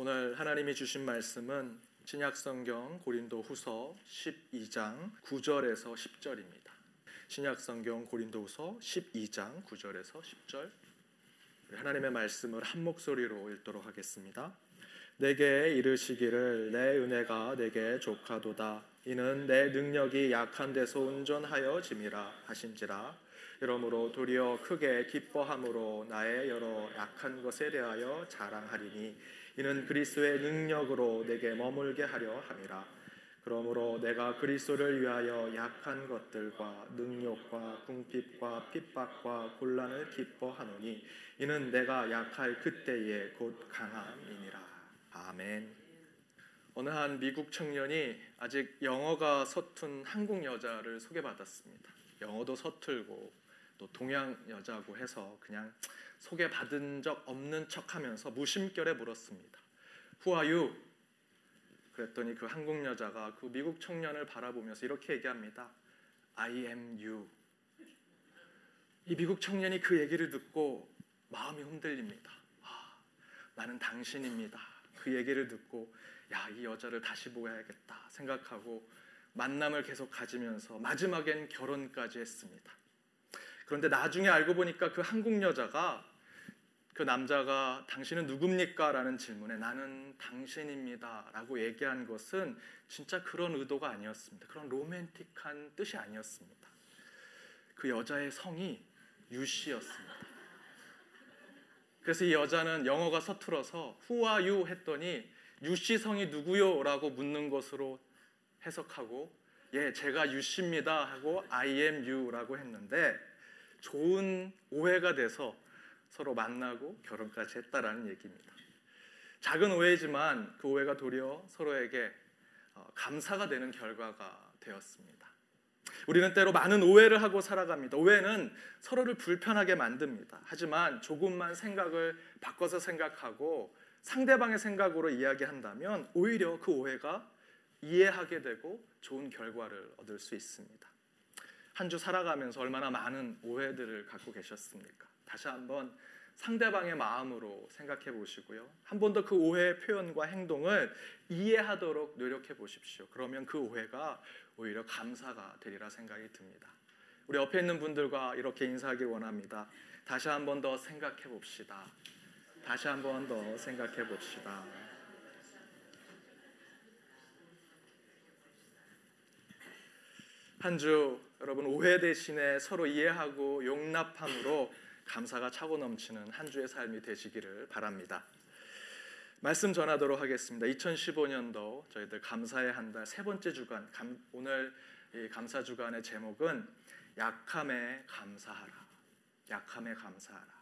오늘 하나님이 주신 말씀은 신약성경 고린도 후서 12장 9절에서 10절입니다. 신약성경 고린도 후서 12장 9절에서 10절 하나님의 말씀을 한 목소리로 읽도록 하겠습니다. 내게 이르시기를 내 은혜가 내게 족하도다 이는 내 능력이 약한 데서 온전하여 짐이라 하신지라 이러므로 도리어 크게 기뻐함으로 나의 여러 약한 것에 대하여 자랑하리니 이는 그리스도의 능력으로 내게 머물게 하려 함이라. 그러므로 내가 그리스도를 위하여 약한 것들과 능욕과 궁핍과 핍박과 곤란을 기뻐하노니 이는 내가 약할 그때에 곧 강함이니라. 아멘. 어느 한 미국 청년이 아직 영어가 서툰 한국 여자를 소개받았습니다. 영어도 서툴고 또 동양 여자고 해서 그냥 소개받은 적 없는 척하면서 무심결에 물었습니다. Who are you? 그랬더니 그 한국 여자가 그 미국 청년을 바라보면서 이렇게 얘기합니다. I am you. 이 미국 청년이 그 얘기를 듣고 마음이 흔들립니다. 아, 나는 당신입니다. 그 얘기를 듣고 야, 이 여자를 다시 보야겠다 생각하고 만남을 계속 가지면서 마지막엔 결혼까지 했습니다. 그런데 나중에 알고 보니까 그 한국 여자가 그 남자가 당신은 누굽니까? 라는 질문에 나는 당신입니다. 라고 얘기한 것은 진짜 그런 의도가 아니었습니다. 그런 로맨틱한 뜻이 아니었습니다. 그 여자의 성이 유씨였습니다. 그래서 이 여자는 영어가 서툴어서 you? 했더니 유씨 성이 누구요? 라고 묻는 것으로 해석하고 예, 제가 유씨입니다 하고 I am you라고 했는데 좋은 오해가 돼서 서로 만나고 결혼까지 했다라는 얘기입니다. 작은 오해지만 그 오해가 도리어 서로에게 어, 감사가 되는 결과가 되었습니다. 우리는 때로 많은 오해를 하고 살아갑니다. 오해는 서로를 불편하게 만듭니다. 하지만 조금만 생각을 바꿔서 생각하고 상대방의 생각으로 이야기한다면 오히려 그 오해가 이해하게 되고 좋은 결과를 얻을 수 있습니다. 한 주 살아가면서 얼마나 많은 오해들을 갖고 계셨습니까? 다시 한번 상대방의 마음으로 생각해 보시고요. 한 번 더 그 오해의 표현과 행동을 이해하도록 노력해 보십시오. 그러면 그 오해가 오히려 감사가 되리라 생각이 듭니다. 우리 옆에 있는 분들과 이렇게 인사하길 원합니다. 다시 한 번 더 생각해 봅시다. 다시 한 번 더 생각해 봅시다. 한 주 여러분 오해 대신에 서로 이해하고 용납함으로 감사가 차고 넘치는 한 주의 삶이 되시기를 바랍니다. 말씀 전하도록 하겠습니다. 2015년도 저희들 감사의 한 달 세 번째 주간 감, 오늘 감사 주간의 제목은 약함에 감사하라. 약함에 감사하라.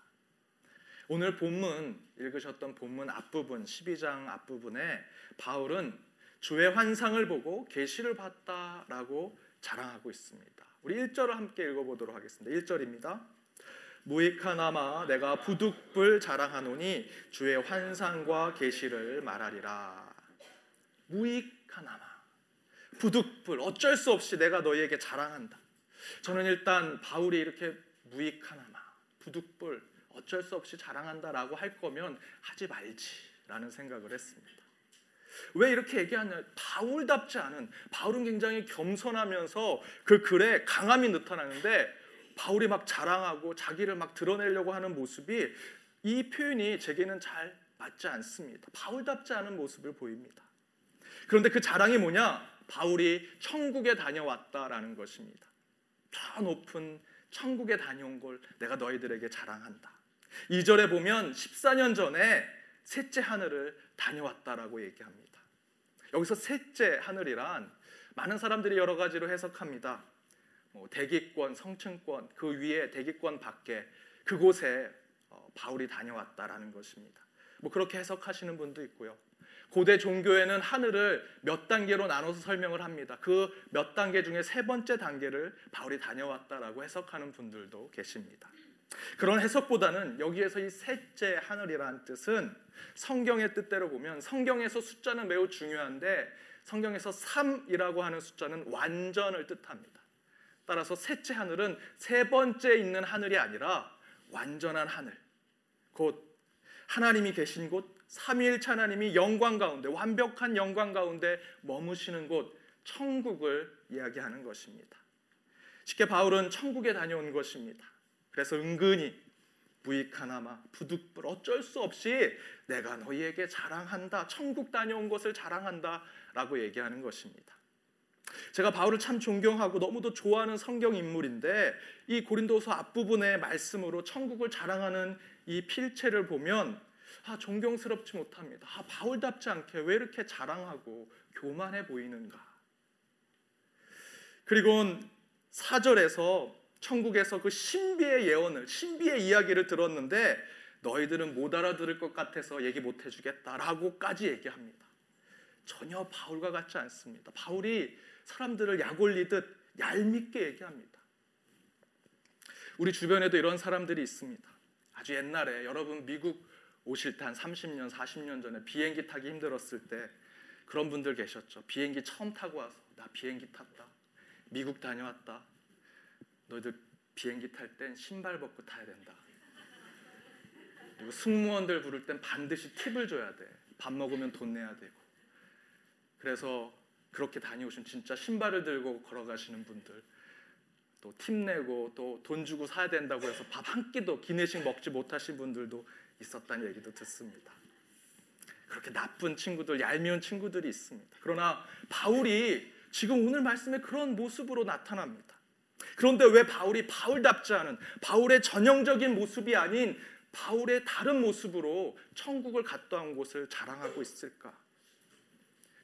오늘 본문 읽으셨던 본문 앞부분 12장 앞부분에 바울은 주의 환상을 보고 계시를 봤다라고 자랑하고 있습니다. 우리 1절을 함께 읽어 보도록 하겠습니다. 1절입니다. 무익하나마 내가 부득불 자랑하노니 주의 환상과 계시를 말하리라. 무익하나마 부득불 어쩔 수 없이 내가 너희에게 자랑한다. 저는 일단 바울이 이렇게 무익하나마 부득불 어쩔 수 없이 자랑한다라고 할 거면 하지 말지라는 생각을 했습니다. 왜 이렇게 얘기하냐? 바울답지 않은 바울은 굉장히 겸손하면서 그 글에 강함이 나타나는데 바울이 막 자랑하고 자기를 막 드러내려고 하는 모습이 이 표현이 제게는 잘 맞지 않습니다. 바울답지 않은 모습을 보입니다. 그런데 그 자랑이 뭐냐? 바울이 천국에 다녀왔다라는 것입니다. 저 높은 천국에 다녀온 걸 내가 너희들에게 자랑한다. 2절에 보면 14년 전에 셋째 하늘을 다녀왔다라고 얘기합니다. 여기서 셋째 하늘이란 많은 사람들이 여러 가지로 해석합니다. 뭐 대기권, 성층권, 그 위에 대기권 밖에 그곳에 어, 바울이 다녀왔다라는 것입니다. 뭐 그렇게 해석하시는 분도 있고요. 고대 종교에는 하늘을 몇 단계로 나눠서 설명을 합니다. 그 몇 단계 중에 세 번째 단계를 바울이 다녀왔다라고 해석하는 분들도 계십니다. 그런 해석보다는 여기에서 이 셋째 하늘이라는 뜻은 성경의 뜻대로 보면 성경에서 숫자는 매우 중요한데 성경에서 3이라고 하는 숫자는 완전을 뜻합니다. 따라서 셋째 하늘은 세 번째 있는 하늘이 아니라 완전한 하늘. 곧 하나님이 계신 곳 삼위일체 하나님이 영광 가운데 완벽한 영광 가운데 머무시는 곳 천국을 이야기하는 것입니다. 쉽게 바울은 천국에 다녀온 것입니다. 그래서 은근히 부익하나마 부득불 어쩔 수 없이 내가 너희에게 자랑한다. 천국 다녀온 것을 자랑한다라고 얘기하는 것입니다. 제가 바울을 참 존경하고 너무도 좋아하는 성경 인물인데 이 고린도서 앞부분의 말씀으로 천국을 자랑하는 이 필체를 보면 아 존경스럽지 못합니다. 아 바울답지 않게 왜 이렇게 자랑하고 교만해 보이는가? 그리고 4절에서 천국에서 그 신비의 예언을 신비의 이야기를 들었는데 너희들은 못 알아들을 것 같아서 얘기 못 해주겠다라고까지 얘기합니다. 전혀 바울과 같지 않습니다. 바울이 사람들을 약올리듯 얄밉게 얘기합니다. 우리 주변에도 이런 사람들이 있습니다. 아주 옛날에 여러분 미국 오실 때 한 30년, 40년 전에 비행기 타기 힘들었을 때 그런 분들 계셨죠. 비행기 처음 타고 와서 나 비행기 탔다. 미국 다녀왔다. 너희들 비행기 탈 땐 신발 벗고 타야 된다. 그리고 승무원들 부를 땐 반드시 팁을 줘야 돼. 밥 먹으면 돈 내야 되고. 그래서 그렇게 다녀오신 진짜 신발을 들고 걸어가시는 분들 또팁 내고 또 돈 주고 사야 된다고 해서 밥 한 끼도 기내식 먹지 못하신 분들도 있었다는 얘기도 듣습니다. 그렇게 나쁜 친구들, 얄미운 친구들이 있습니다. 그러나 바울이 지금 오늘 말씀에 그런 모습으로 나타납니다. 그런데 왜 바울이 바울답지 않은 바울의 전형적인 모습이 아닌 바울의 다른 모습으로 천국을 갔다 온 곳을 자랑하고 있을까?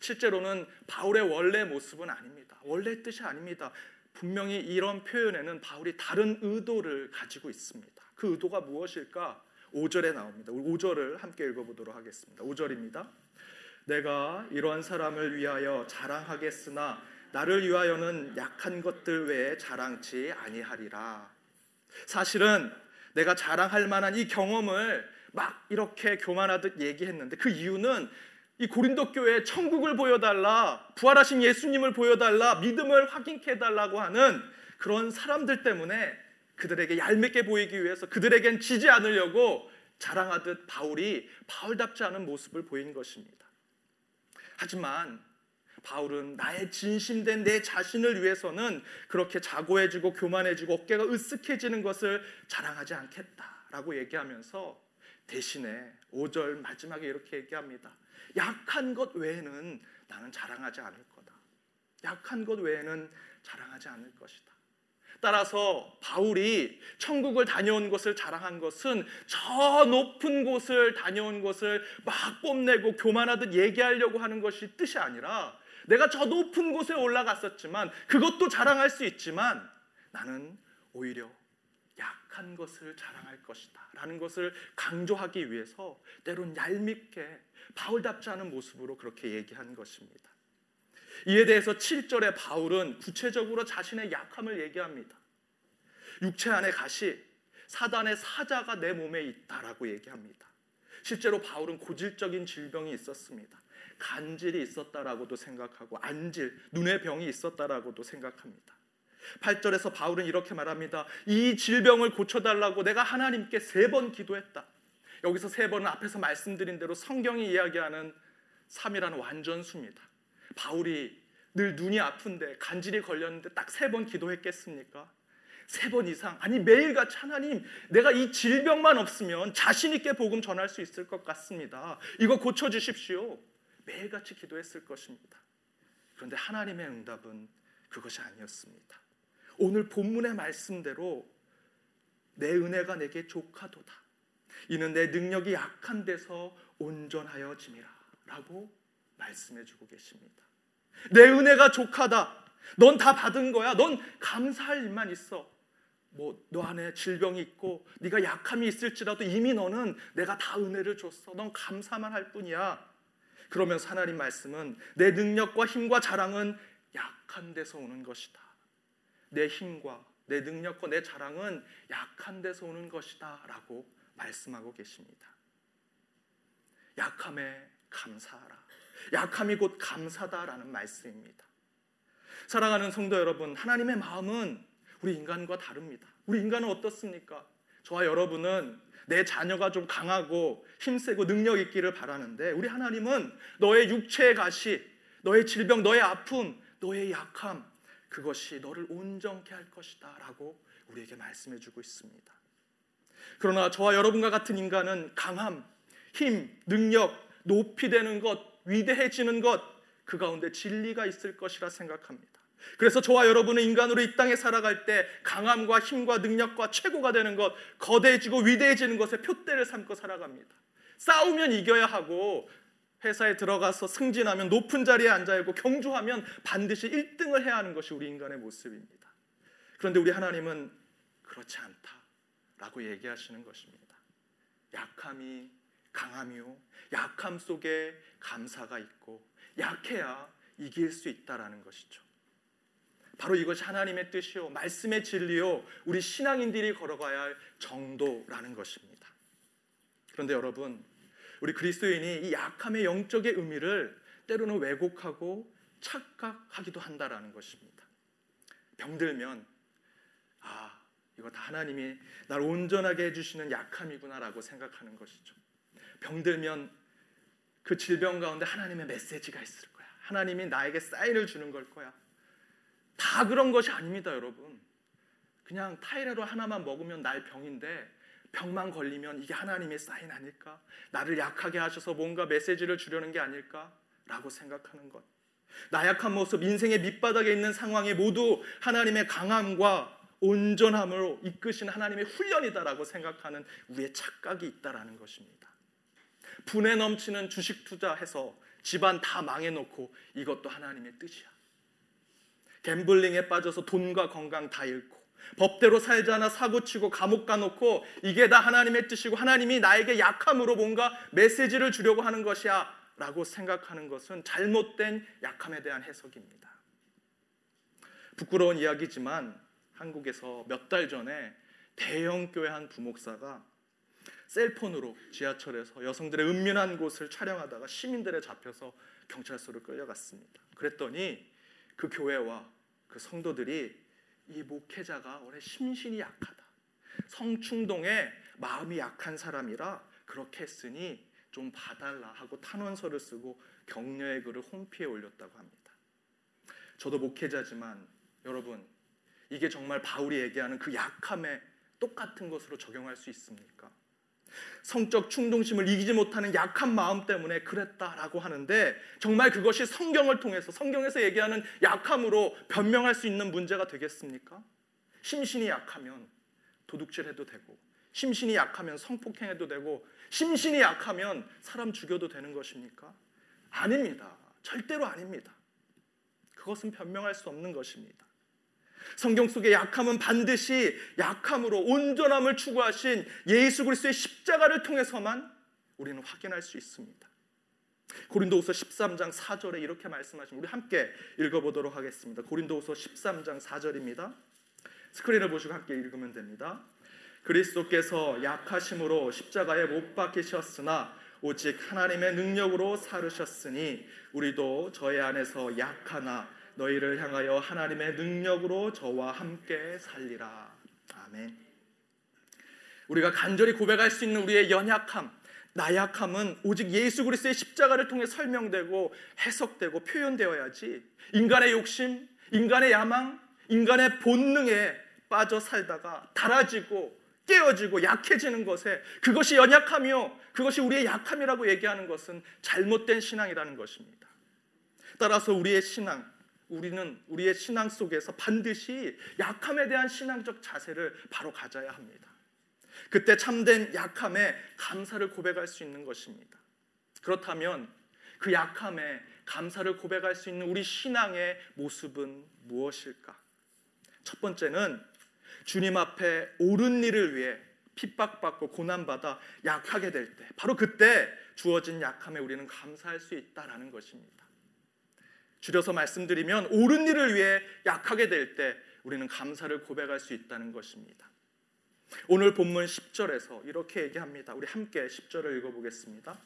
실제로는 바울의 원래 모습은 아닙니다. 원래 뜻이 아닙니다. 분명히 이런 표현에는 바울이 다른 의도를 가지고 있습니다. 그 의도가 무엇일까? 5절에 나옵니다. 5절을 함께 읽어보도록 하겠습니다. 5절입니다. 내가 이러한 사람을 위하여 자랑하겠으나 나를 위하여는 약한 것들 외에 자랑치 아니하리라. 사실은 내가 자랑할 만한 이 경험을 막 이렇게 교만하듯 얘기했는데 그 이유는 이 고린도 교회에 천국을 보여달라, 부활하신 예수님을 보여달라, 믿음을 확인케 해달라고 하는 그런 사람들 때문에 그들에게 얄밉게 보이기 위해서 그들에겐 지지 않으려고 자랑하듯 바울이 바울답지 않은 모습을 보인 것입니다. 하지만 바울은 나의 진심된 내 자신을 위해서는 그렇게 자고해지고 교만해지고 어깨가 으쓱해지는 것을 자랑하지 않겠다라고 얘기하면서 대신에 5절 마지막에 이렇게 얘기합니다. 약한 것 외에는 나는 자랑하지 않을 거다. 약한 것 외에는 자랑하지 않을 것이다. 따라서 바울이 천국을 다녀온 것을 자랑한 것은 저 높은 곳을 다녀온 것을 막 뽐내고 교만하듯 얘기하려고 하는 것이 뜻이 아니라 내가 저 높은 곳에 올라갔었지만 그것도 자랑할 수 있지만 나는 오히려 약한 것을 자랑할 것이다. 라는 것을 강조하기 위해서 때론 얄밉게 바울답지 않은 모습으로 그렇게 얘기한 것입니다. 이에 대해서 7절에 바울은 구체적으로 자신의 약함을 얘기합니다. 육체 안에 가시, 사단의 사자가 내 몸에 있다라고 얘기합니다. 실제로 바울은 고질적인 질병이 있었습니다. 간질이 있었다라고도 생각하고 안질, 눈의 병이 있었다라고도 생각합니다. 8절에서 바울은 이렇게 말합니다. 이 질병을 고쳐달라고 내가 하나님께 세 번 기도했다. 여기서 세 번은 앞에서 말씀드린 대로 성경이 이야기하는 3이라는 완전수입니다. 바울이 늘 눈이 아픈데 간질이 걸렸는데 딱 세 번 기도했겠습니까? 세 번 이상 아니 매일같이 하나님 내가 이 질병만 없으면 자신 있게 복음 전할 수 있을 것 같습니다. 이거 고쳐 주십시오. 매일같이 기도했을 것입니다. 그런데 하나님의 응답은 그것이 아니었습니다. 오늘 본문의 말씀대로 내 은혜가 내게 족하도다. 이는 내 능력이 약한 데서 온전하여 짐이라 라고 말씀해 주고 계십니다. 내 은혜가 족하다. 넌 다 받은 거야. 넌 감사할 일만 있어. 뭐 너 안에 질병이 있고 네가 약함이 있을지라도 이미 너는 내가 다 은혜를 줬어. 넌 감사만 할 뿐이야. 그러면서 하나님 말씀은 내 능력과 힘과 자랑은 약한 데서 오는 것이다. 내 힘과 내 능력과 내 자랑은 약한 데서 오는 것이다 라고 말씀하고 계십니다. 약함에 감사하라. 약함이 곧 감사다라는 말씀입니다. 사랑하는 성도 여러분, 하나님의 마음은 우리 인간과 다릅니다. 우리 인간은 어떻습니까? 저와 여러분은 내 자녀가 좀 강하고 힘세고 능력 있기를 바라는데 우리 하나님은 너의 육체의 가시, 너의 질병, 너의 아픔, 너의 약함 그것이 너를 온전케 할 것이다 라고 우리에게 말씀해 주고 있습니다. 그러나 저와 여러분과 같은 인간은 강함, 힘, 능력, 높이 되는 것, 위대해지는 것, 그 가운데 진리가 있을 것이라 생각합니다. 그래서 저와 여러분은 인간으로 이 땅에 살아갈 때 강함과 힘과 능력과 최고가 되는 것, 거대해지고 위대해지는 것에 표대를 삼고 살아갑니다. 싸우면 이겨야 하고 회사에 들어가서 승진하면 높은 자리에 앉아 있고 경주하면 반드시 1등을 해야 하는 것이 우리 인간의 모습입니다. 그런데 우리 하나님은 그렇지 않다라고 얘기하시는 것입니다. 약함이 강함이요. 약함 속에 감사가 있고 약해야 이길 수 있다라는 것이죠. 바로 이것이 하나님의 뜻이요, 말씀의 진리요, 우리 신앙인들이 걸어가야 할 정도라는 것입니다. 그런데 여러분, 우리 그리스도인이 이 약함의 영적의 의미를 때로는 왜곡하고 착각하기도 한다라는 것입니다. 병들면 아 이거 다 하나님이 날 온전하게 해주시는 약함이구나라고 생각하는 것이죠. 병들면 그 질병 가운데 하나님의 메시지가 있을 거야. 하나님이 나에게 사인을 주는 걸 거야. 다 그런 것이 아닙니다, 여러분. 그냥 타이레로 하나만 먹으면 날 병인데 병만 걸리면 이게 하나님의 사인 아닐까? 나를 약하게 하셔서 뭔가 메시지를 주려는 게 아닐까? 라고 생각하는 것. 나약한 모습, 인생의 밑바닥에 있는 상황에 모두 하나님의 강함과 온전함으로 이끄신 하나님의 훈련이다라고 생각하는 우리의 착각이 있다라는 것입니다. 분에 넘치는 주식 투자해서 집안 다 망해놓고 이것도 하나님의 뜻이야. 갬블링에 빠져서 돈과 건강 다 잃고 법대로 않아 사고치고 감옥 가놓고 이게 다 하나님의 뜻이고 하나님이 나에게 약함으로 뭔가 메시지를 주려고 하는 것이야 라고 생각하는 것은 잘못된 약함에 대한 해석입니다. 부끄러운 이야기지만 한국에서 몇 달 전에 대형 교회 한 부목사가 셀폰으로 지하철에서 여성들의 은밀한 곳을 촬영하다가 시민들에 잡혀서 경찰서로 끌려갔습니다. 그랬더니 그 교회와 그 성도들이 이 목회자가 원래 심신이 약하다. 성충동에 마음이 약한 사람이라 그렇게 했으니 좀 봐달라 하고 탄원서를 쓰고 격려의 글을 홈피에 올렸다고 합니다. 저도 목회자지만 여러분 이게 정말 바울이 얘기하는 그 약함에 똑같은 것으로 적용할 수 있습니까? 성적 충동심을 이기지 못하는 약한 마음 때문에 그랬다라고 하는데 정말 그것이 성경을 통해서 성경에서 얘기하는 약함으로 변명할 수 있는 문제가 되겠습니까? 심신이 약하면 도둑질해도 되고 심신이 약하면 성폭행해도 되고 심신이 약하면 사람 죽여도 되는 것입니까? 아닙니다. 절대로 아닙니다. 그것은 변명할 수 없는 것입니다. 성경 속의 약함은 반드시 약함으로 온전함을 추구하신 예수 그리스도의 십자가를 통해서만 우리는 확인할 수 있습니다. 고린도후서 13장 4절에 이렇게 말씀하신 우리 함께 읽어보도록 하겠습니다. 고린도후서 13장 4절입니다. 스크린을 보시고 함께 읽으면 됩니다. 그리스도께서 약하심으로 십자가에 못 박히셨으나 오직 하나님의 능력으로 살으셨으니 우리도 저의 안에서 약하나 너희를 향하여 하나님의 능력으로 저와 함께 살리라. 아멘. 우리가 간절히 고백할 수 있는 우리의 연약함, 나약함은 오직 예수 그리스도의 십자가를 통해 설명되고 해석되고 표현되어야지 인간의 욕심, 인간의 야망, 인간의 본능에 빠져 살다가 달아지고 깨어지고 약해지는 것에 그것이 연약함이요 그것이 우리의 약함이라고 얘기하는 것은 잘못된 신앙이라는 것입니다. 따라서 우리의 신앙 우리는 우리의 신앙 속에서 반드시 약함에 대한 신앙적 자세를 바로 가져야 합니다. 그때 참된 약함에 감사를 고백할 수 있는 것입니다. 그렇다면 그 약함에 감사를 고백할 수 있는 우리 신앙의 모습은 무엇일까? 첫 번째는 주님 앞에 옳은 일을 위해 핍박받고 고난받아 약하게 될 때, 바로 그때 주어진 약함에 우리는 감사할 수 있다라는 것입니다. 줄여서 말씀드리면 옳은 일을 위해 약하게 될 때 우리는 감사를 고백할 수 있다는 것입니다. 오늘 본문 10절에서 이렇게 얘기합니다. 우리 함께 10절을 읽어보겠습니다.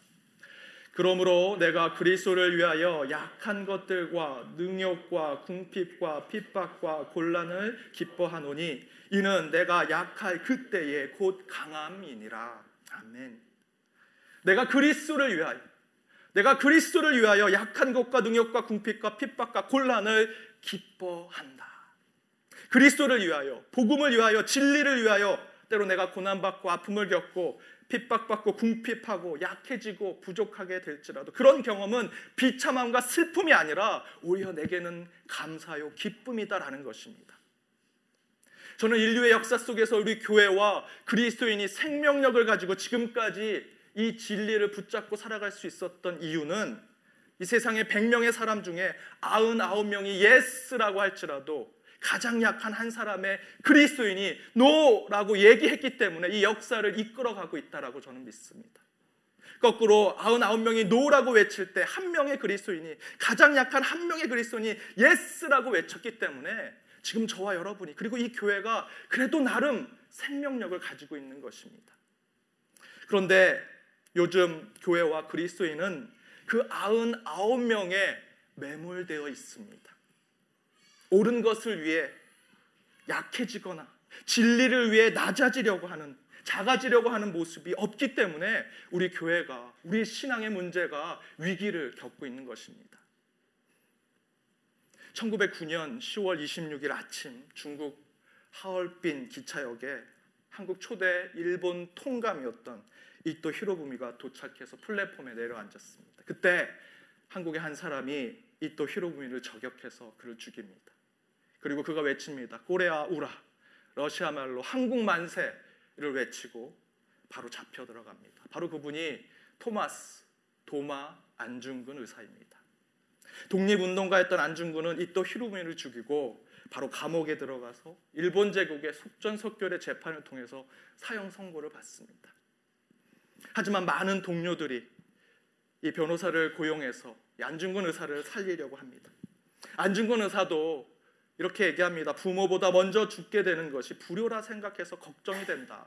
그러므로 내가 그리스도를 위하여 약한 것들과 능욕과 궁핍과 핍박과 곤란을 기뻐하노니 이는 내가 약할 그때에 곧 강함이니라. 아멘. 내가 그리스도를 위하여 내가 그리스도를 위하여 약한 것과 능력과 궁핍과 핍박과 곤란을 기뻐한다. 그리스도를 위하여 복음을 위하여 진리를 위하여 때로 내가 고난 받고 아픔을 겪고 핍박받고 궁핍하고 약해지고 부족하게 될지라도 그런 경험은 비참함과 슬픔이 아니라 오히려 내게는 감사요 기쁨이다라는 것입니다. 저는 인류의 역사 속에서 우리 교회와 그리스도인이 생명력을 가지고 지금까지 이 진리를 붙잡고 살아갈 수 있었던 이유는 이 세상에 100명의 사람 중에 99명이 yes라고 할지라도 가장 약한 한 사람의 그리스도인이 no라고 얘기했기 때문에 이 역사를 이끌어가고 있다라고 저는 믿습니다. 거꾸로 99명이 no라고 외칠 때 한 명의 그리스도인이 가장 약한 한 명의 그리스도인이 yes라고 외쳤기 때문에 지금 저와 여러분이 그리고 이 교회가 그래도 나름 생명력을 가지고 있는 것입니다. 그런데 요즘 교회와 그리스도인은 그 99명에 매몰되어 있습니다. 옳은 것을 위해 약해지거나 진리를 위해 낮아지려고 하는 작아지려고 하는 모습이 없기 때문에 우리 교회가 우리 신앙의 문제가 위기를 겪고 있는 것입니다. 1909년 10월 26일 아침 중국 하얼빈 기차역에 한국 초대 일본 통감이었던 이 또 히로부미가 도착해서 플랫폼에 내려앉았습니다. 그때 한국의 한 사람이 이 또 히로부미를 저격해서 그를 죽입니다. 그리고 그가 외칩니다. 꼬레아 우라 러시아 말로 한국 만세를 외치고 바로 잡혀 들어갑니다. 바로 그분이 토마스 도마 안중근 의사입니다. 독립운동가였던 안중근은 이또 히로부미를 죽이고 바로 감옥에 들어가서 일본 제국의 속전속결의 재판을 통해서 사형 선고를 받습니다. 하지만 많은 동료들이 이 변호사를 고용해서 안중근 의사를 살리려고 합니다. 안중근 의사도 이렇게 얘기합니다. 부모보다 먼저 죽게 되는 것이 불효라 생각해서 걱정이 된다.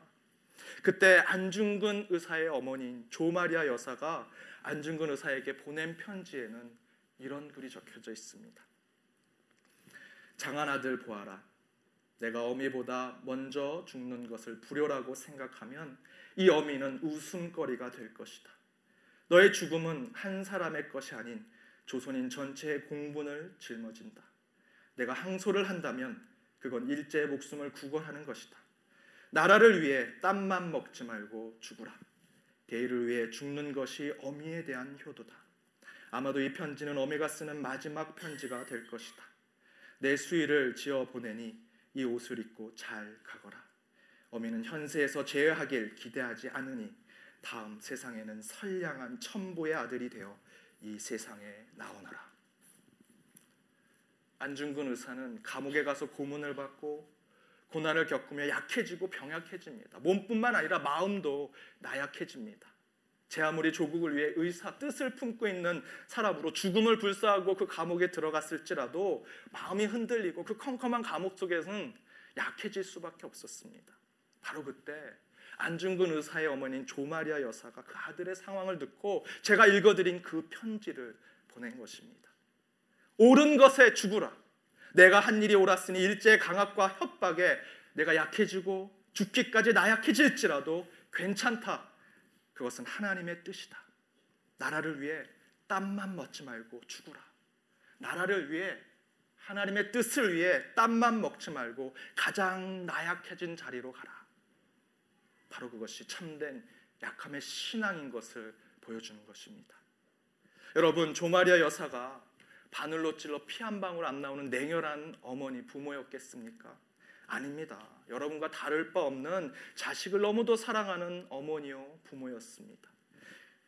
그때 안중근 의사의 어머니인 조마리아 여사가 안중근 의사에게 보낸 편지에는 이런 글이 적혀져 있습니다. 장한 아들 보아라. 내가 어미보다 먼저 죽는 것을 불효라고 생각하면 이 어미는 웃음거리가 될 것이다. 너의 죽음은 한 사람의 것이 아닌 조선인 전체의 공분을 짊어진다. 내가 항소를 한다면 그건 일제의 목숨을 구걸하는 것이다. 나라를 위해 땀만 먹지 말고 죽으라. 대의를 위해 죽는 것이 어미에 대한 효도다. 아마도 이 편지는 어미가 쓰는 마지막 편지가 될 것이다. 내 수의를 지어 보내니 이 옷을 입고 잘 가거라. 어미는 현세에서 제외하길 기대하지 않으니 다음 세상에는 선량한 천보의 아들이 되어 이 세상에 나오너라. 안중근 의사는 감옥에 가서 고문을 받고 고난을 겪으며 약해지고 병약해집니다. 몸뿐만 아니라 마음도 나약해집니다. 제 아무리 조국을 위해 의사 뜻을 품고 있는 사람으로 죽음을 불사하고 그 감옥에 들어갔을지라도 마음이 흔들리고 그 컴컴한 감옥 속에서는 약해질 수밖에 없었습니다. 바로 그때 안중근 의사의 어머니인 조마리아 여사가 그 아들의 상황을 듣고 제가 읽어드린 그 편지를 보낸 것입니다. 옳은 것에 죽으라. 내가 한 일이 옳았으니 일제의 강압과 협박에 내가 약해지고 죽기까지 나약해질지라도 괜찮다. 그것은 하나님의 뜻이다. 나라를 위해 땀만 먹지 말고 죽으라. 나라를 위해 하나님의 뜻을 위해 땀만 먹지 말고 가장 나약해진 자리로 가라. 바로 그것이 참된 약함의 신앙인 것을 보여주는 것입니다. 여러분 조마리아 여사가 바늘로 찔러 피 한 방울 안 나오는 냉혈한 어머니 부모였겠습니까? 아닙니다. 여러분과 다를 바 없는 자식을 너무도 사랑하는 어머니요 부모였습니다.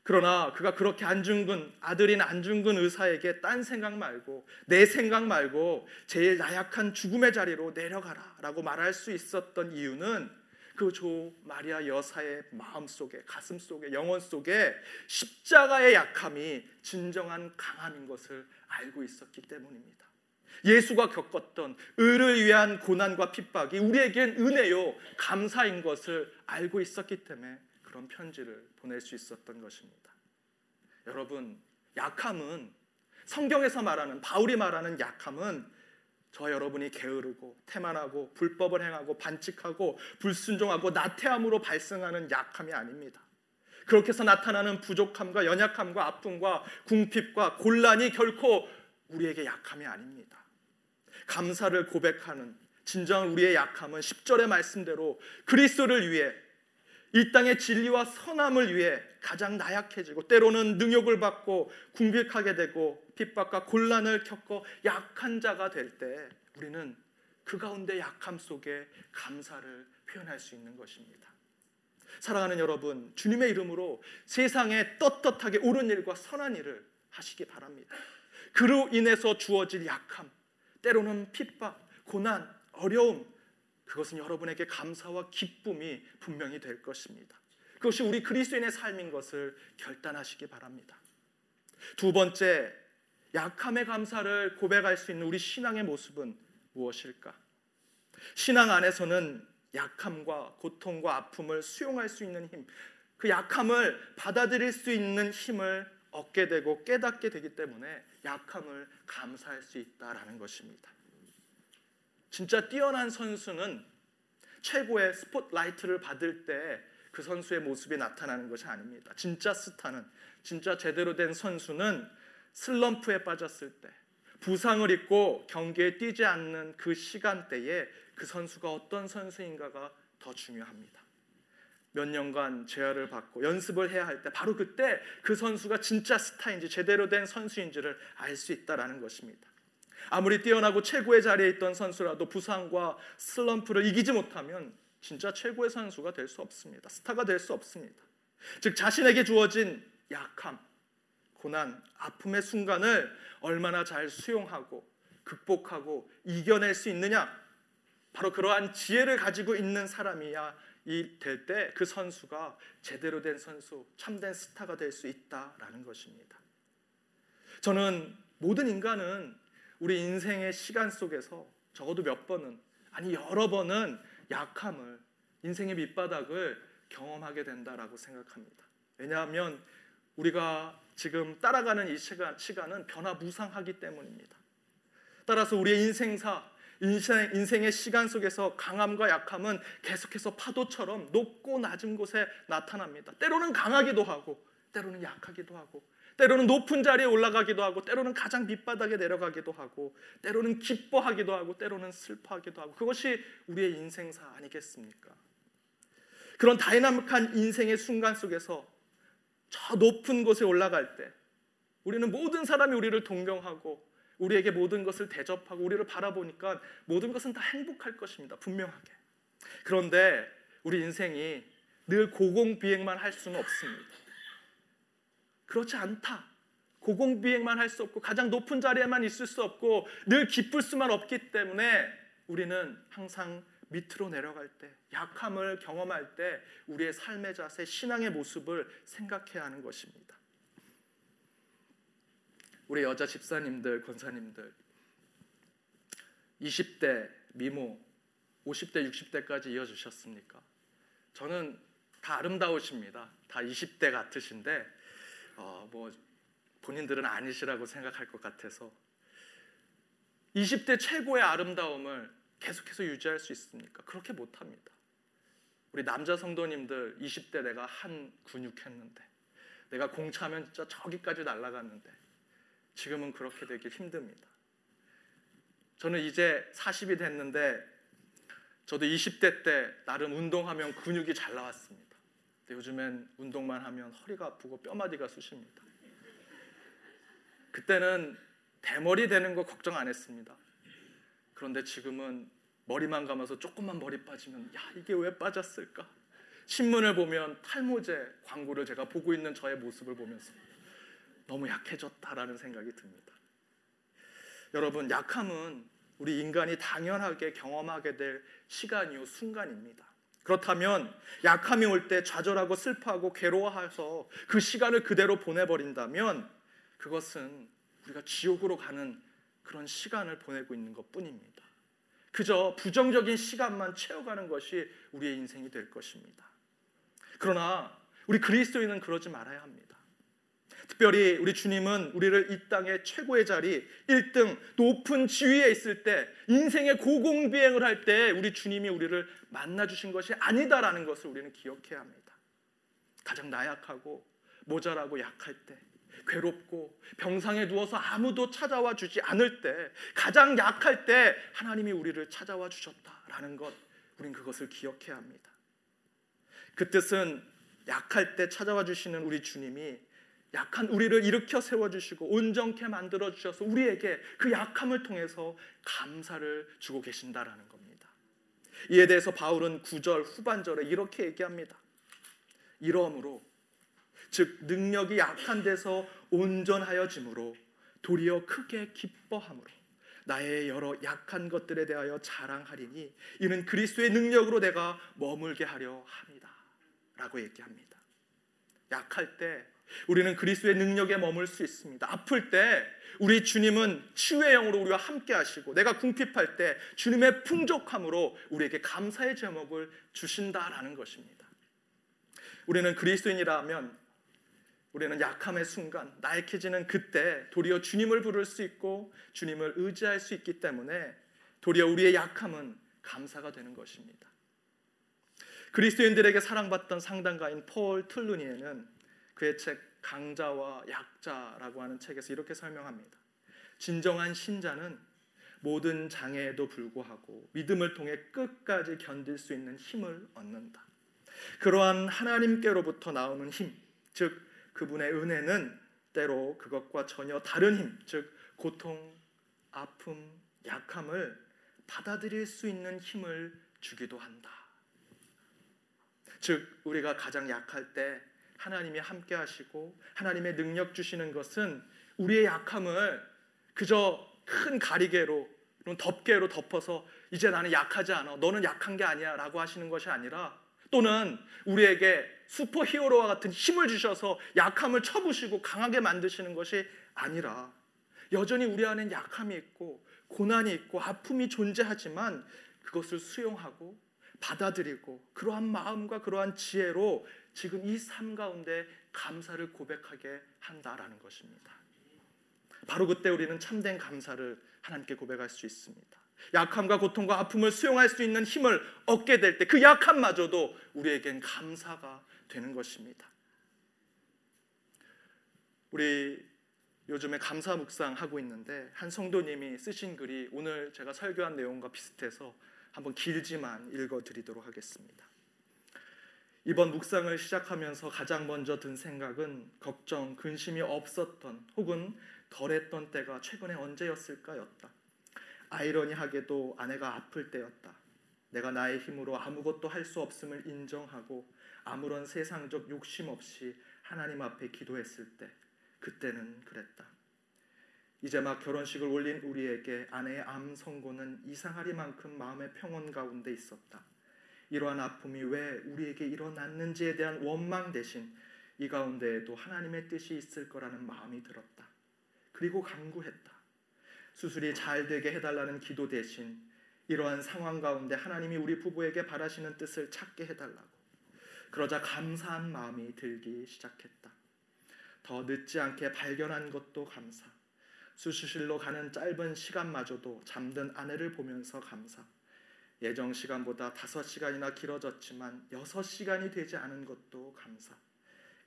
그러나 그가 그렇게 안중근 아들인 안중근 의사에게 딴 생각 말고 내 생각 말고 제일 나약한 죽음의 자리로 내려가라라고 말할 수 있었던 이유는 그 조 마리아 여사의 마음 속에 가슴 속에 영혼 속에 십자가의 약함이 진정한 강함인 것을 알고 있었기 때문입니다. 예수가 겪었던 의를 위한 고난과 핍박이 우리에겐 은혜요 감사인 것을 알고 있었기 때문에 그런 편지를 보낼 수 있었던 것입니다. 여러분 약함은 성경에서 말하는 바울이 말하는 약함은 저와 여러분이 게으르고 태만하고 불법을 행하고 반칙하고 불순종하고 나태함으로 발생하는 약함이 아닙니다. 그렇게 해서 나타나는 부족함과 연약함과 아픔과 궁핍과 곤란이 결코 우리에게 약함이 아닙니다. 감사를 고백하는 진정한 우리의 약함은 10절의 말씀대로 그리스도를 위해 이 땅의 진리와 선함을 위해 가장 나약해지고 때로는 능욕을 받고 궁핍하게 되고 핍박과 곤란을 겪고 약한 자가 될 때 우리는 그 가운데 약함 속에 감사를 표현할 수 있는 것입니다. 사랑하는 여러분, 주님의 이름으로 세상에 떳떳하게 옳은 일과 선한 일을 하시기 바랍니다. 그로 인해서 주어질 약함, 때로는 핍박, 고난, 어려움, 그것은 여러분에게 감사와 기쁨이 분명히 될 것입니다. 그것이 우리 그리스도인의 삶인 것을 결단하시기 바랍니다. 두 번째, 약함의 감사를 고백할 수 있는 우리 신앙의 모습은 무엇일까? 신앙 안에서는 약함과 고통과 아픔을 수용할 수 있는 힘, 그 약함을 받아들일 수 있는 힘을 얻게 되고 깨닫게 되기 때문에 약함을 감사할 수 있다라는 것입니다. 진짜 뛰어난 선수는 최고의 스포트라이트를 받을 때 그 선수의 모습이 나타나는 것이 아닙니다. 진짜 스타는 진짜 제대로 된 선수는 슬럼프에 빠졌을 때 부상을 입고 경기에 뛰지 않는 그 시간대에 그 선수가 어떤 선수인가가 더 중요합니다. 몇 년간 재활을 받고 연습을 해야 할 때 바로 그때 그 선수가 진짜 스타인지 제대로 된 선수인지를 알 수 있다라는 것입니다. 아무리 뛰어나고 최고의 자리에 있던 선수라도 부상과 슬럼프를 이기지 못하면 진짜 최고의 선수가 될 수 없습니다. 스타가 될 수 없습니다. 즉 자신에게 주어진 약함, 고난, 아픔의 순간을 얼마나 잘 수용하고 극복하고 이겨낼 수 있느냐? 바로 그러한 지혜를 가지고 있는 사람이야 될 때 그 선수가 제대로 된 선수, 참된 스타가 될 수 있다라는 것입니다. 저는 모든 인간은 우리 인생의 시간 속에서 적어도 몇 번은 아니 여러 번은 약함을 인생의 밑바닥을 경험하게 된다라고 생각합니다. 왜냐하면 우리가 지금 따라가는 이 시간, 시간은 변화무상하기 때문입니다. 따라서 우리의 인생사, 인생, 인생의 시간 속에서 강함과 약함은 계속해서 파도처럼 높고 낮은 곳에 나타납니다. 때로는 강하기도 하고, 때로는 약하기도 하고, 때로는 높은 자리에 올라가기도 하고 때로는 가장 밑바닥에 내려가기도 하고 때로는 기뻐하기도 하고 때로는 슬퍼하기도 하고 그것이 우리의 인생사 아니겠습니까? 그런 다이나믹한 인생의 순간 속에서 저 높은 곳에 올라갈 때 우리는 모든 사람이 우리를 동경하고 우리에게 모든 것을 대접하고 우리를 바라보니까 모든 것은 다 행복할 것입니다. 분명하게. 그런데 우리 인생이 늘 고공비행만 할 수는 없습니다. 그렇지 않다. 고공비행만 할 수 없고 가장 높은 자리에만 있을 수 없고 늘 기쁠 수만 없기 때문에 우리는 항상 밑으로 내려갈 때 약함을 경험할 때 우리의 삶의 자세, 신앙의 모습을 생각해야 하는 것입니다. 우리 여자 집사님들, 권사님들 20대 미모 50대, 60대까지 이어주셨습니까? 저는 다 아름다우십니다. 다 20대 같으신데 어, 뭐 본인들은 아니시라고 생각할 것 같아서 20대 최고의 아름다움을 계속해서 유지할 수 있습니까? 그렇게 못합니다. 우리 남자 성도님들 20대 내가 한 근육했는데 내가 공차면 진짜 저기까지 날아갔는데 지금은 그렇게 되기 힘듭니다. 저는 이제 40이 됐는데 저도 20대 때 나름 운동하면 근육이 잘 나왔습니다. 요즘엔 운동만 하면 허리가 아프고 뼈마디가 쑤십니다. 그때는 대머리 되는 거 걱정 안 했습니다. 그런데 지금은 머리만 감아서 조금만 머리 빠지면 야 이게 왜 빠졌을까? 신문을 보면 탈모제 광고를 제가 보고 있는 저의 모습을 보면서 너무 약해졌다라는 생각이 듭니다. 여러분 약함은 우리 인간이 당연하게 경험하게 될 시간이요 순간입니다. 그렇다면 약함이 올 때 좌절하고 슬퍼하고 괴로워해서 그 시간을 그대로 보내버린다면 그것은 우리가 지옥으로 가는 그런 시간을 보내고 있는 것 뿐입니다. 그저 부정적인 시간만 채워가는 것이 우리의 인생이 될 것입니다. 그러나 우리 그리스도인은 그러지 말아야 합니다. 특별히 우리 주님은 우리를 이 땅의 최고의 자리 1등 높은 지위에 있을 때 인생의 고공비행을 할 때 우리 주님이 우리를 만나 주신 것이 아니다라는 것을 우리는 기억해야 합니다. 가장 나약하고 모자라고 약할 때 괴롭고 병상에 누워서 아무도 찾아와 주지 않을 때 가장 약할 때 하나님이 우리를 찾아와 주셨다라는 것 우린 그것을 기억해야 합니다. 그 뜻은 약할 때 찾아와 주시는 우리 주님이 약한 우리를 일으켜 세워 주시고 온전케 만들어 주셔서 우리에게 그 약함을 통해서 감사를 주고 계신다라는 겁니다. 이에 대해서 바울은 9절 후반절에 이렇게 얘기합니다. 이러므로 즉 능력이 약한 데서 온전하여짐으로 도리어 크게 기뻐함으로 나의 여러 약한 것들에 대하여 자랑하리니 이는 그리스도의 능력으로 내가 머물게 하려 함이다라고 얘기합니다. 약할 때 우리는 그리스도의 능력에 머물 수 있습니다. 아플 때 우리 주님은 치유의 영으로 우리와 함께 하시고 내가 궁핍할 때 주님의 풍족함으로 우리에게 감사의 제목을 주신다라는 것입니다. 우리는 그리스도인이라면 우리는 약함의 순간, 나약해지는 그때 도리어 주님을 부를 수 있고 주님을 의지할 수 있기 때문에 도리어 우리의 약함은 감사가 되는 것입니다. 그리스도인들에게 사랑받던 상담가인 폴 틀루니에는 그의 책 강자와 약자라고 하는 책에서 이렇게 설명합니다. 진정한 신자는 모든 장애에도 불구하고 믿음을 통해 끝까지 견딜 수 있는 힘을 얻는다. 그러한 하나님께로부터 나오는 힘, 즉 그분의 은혜는 때로 그것과 전혀 다른 힘, 즉 고통, 아픔, 약함을 받아들일 수 있는 힘을 주기도 한다. 즉 우리가 가장 약할 때 하나님이 함께 하시고 하나님의 능력 주시는 것은 우리의 약함을 그저 큰 가리개로 덮개로 덮어서 이제 나는 약하지 않아. 너는 약한 게 아니야라고 하시는 것이 아니라 또는 우리에게 슈퍼 히어로와 같은 힘을 주셔서 약함을 쳐부시고 강하게 만드시는 것이 아니라 여전히 우리 안에 약함이 있고 고난이 있고 아픔이 존재하지만 그것을 수용하고 받아들이고 그러한 마음과 그러한 지혜로 지금 이 삶 가운데 감사를 고백하게 한다라는 것입니다. 바로 그때 우리는 참된 감사를 하나님께 고백할 수 있습니다. 약함과 고통과 아픔을 수용할 수 있는 힘을 얻게 될 때 그 약함마저도 우리에겐 감사가 되는 것입니다. 우리 요즘에 감사 묵상 하고 있는데 한 성도님이 쓰신 글이 오늘 제가 설교한 내용과 비슷해서 한번 길지만 읽어 드리도록 하겠습니다. 이번 묵상을 시작하면서 가장 먼저 든 생각은 걱정, 근심이 없었던 혹은 덜했던 때가 최근에 언제였을까였다. 아이러니하게도 아내가 아플 때였다. 내가 나의 힘으로 아무것도 할 수 없음을 인정하고 아무런 세상적 욕심 없이 하나님 앞에 기도했을 때 그때는 그랬다. 이제 막 결혼식을 올린 우리에게 아내의 암 선고는 이상하리만큼 마음의 평온 가운데 있었다. 이러한 아픔이 왜 우리에게 일어났는지에 대한 원망 대신 이 가운데에도 하나님의 뜻이 있을 거라는 마음이 들었다. 그리고 간구했다. 수술이 잘 되게 해달라는 기도 대신 이러한 상황 가운데 하나님이 우리 부부에게 바라시는 뜻을 찾게 해달라고. 그러자 감사한 마음이 들기 시작했다. 더 늦지 않게 발견한 것도 감사. 수술실로 가는 짧은 시간마저도 잠든 아내를 보면서 감사. 예정 시간보다 다섯 시간이나 길어졌지만 여섯 시간이 되지 않은 것도 감사.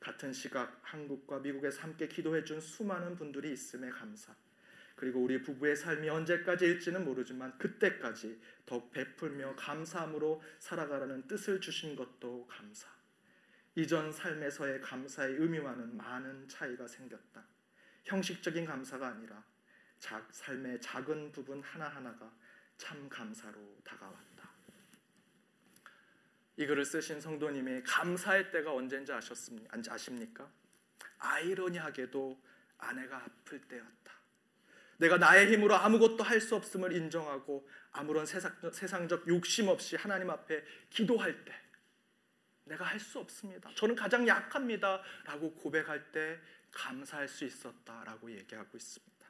같은 시각 한국과 미국에서 함께 기도해 준 수많은 분들이 있음에 감사. 그리고 우리 부부의 삶이 언제까지일지는 모르지만 그때까지 더 베풀며 감사함으로 살아가라는 뜻을 주신 것도 감사. 이전 삶에서의 감사의 의미와는 많은 차이가 생겼다. 형식적인 감사가 아니라 작, 삶의 작은 부분 하나하나가 참 감사로 다가왔다. 이 글을 쓰신 성도님이 감사할 때가 언제인지 아셨습니까? 아십니까? 아이러니하게도 아내가 아플 때였다. 내가 나의 힘으로 아무것도 할 수 없음을 인정하고 아무런 세상적 욕심 없이 하나님 앞에 기도할 때 내가 할 수 없습니다. 저는 가장 약합니다. 라고 고백할 때 감사할 수 있었다 라고 얘기하고 있습니다.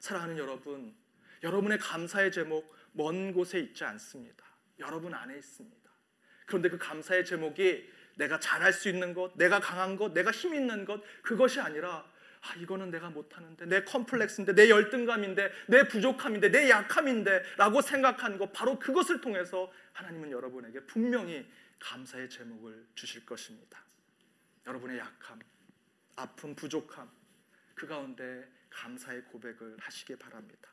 사랑하는 여러분, 여러분의 감사의 제목 먼 곳에 있지 않습니다. 여러분 안에 있습니다. 그런데 그 감사의 제목이 내가 잘할 수 있는 것, 내가 강한 것, 내가 힘 있는 것 그것이 아니라 아 이거는 내가 못하는데 내 컴플렉스인데 내 열등감인데 내 부족함인데 내 약함인데 라고 생각한 것 바로 그것을 통해서 하나님은 여러분에게 분명히 감사의 제목을 주실 것입니다. 여러분의 약함, 아픔, 부족함 그 가운데 감사의 고백을 하시기 바랍니다.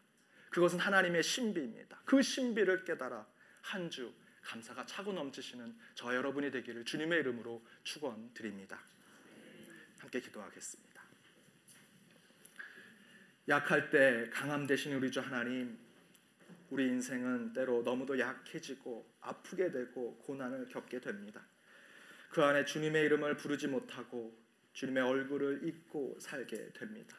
그것은 하나님의 신비입니다. 그 신비를 깨달아 한 주 감사가 차고 넘치시는 저 여러분이 되기를 주님의 이름으로 축원드립니다. 함께 기도하겠습니다. 약할 때 강함 되신 우리 주 하나님, 우리 인생은 때로 너무도 약해지고 아프게 되고 고난을 겪게 됩니다. 그 안에 주님의 이름을 부르지 못하고 주님의 얼굴을 잊고 살게 됩니다.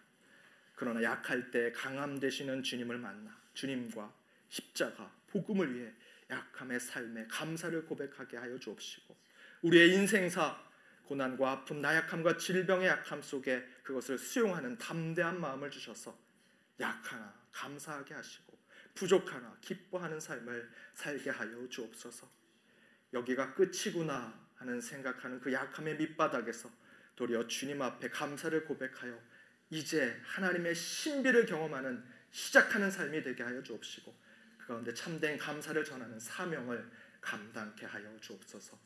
그러나 약할 때 강함 되시는 주님을 만나 주님과 십자가 복음을 위해 약함의 삶에 감사를 고백하게 하여 주옵시고 우리의 인생사 고난과 아픔, 나약함과 질병의 약함 속에 그것을 수용하는 담대한 마음을 주셔서 약하나 감사하게 하시고 부족하나 기뻐하는 삶을 살게 하여 주옵소서. 여기가 끝이구나 하는 생각하는 그 약함의 밑바닥에서 도리어 주님 앞에 감사를 고백하여 이제 하나님의 신비를 경험하는 시작하는 삶이 되게 하여 주옵시고 그 가운데 참된 감사를 전하는 사명을 감당케 하여 주옵소서.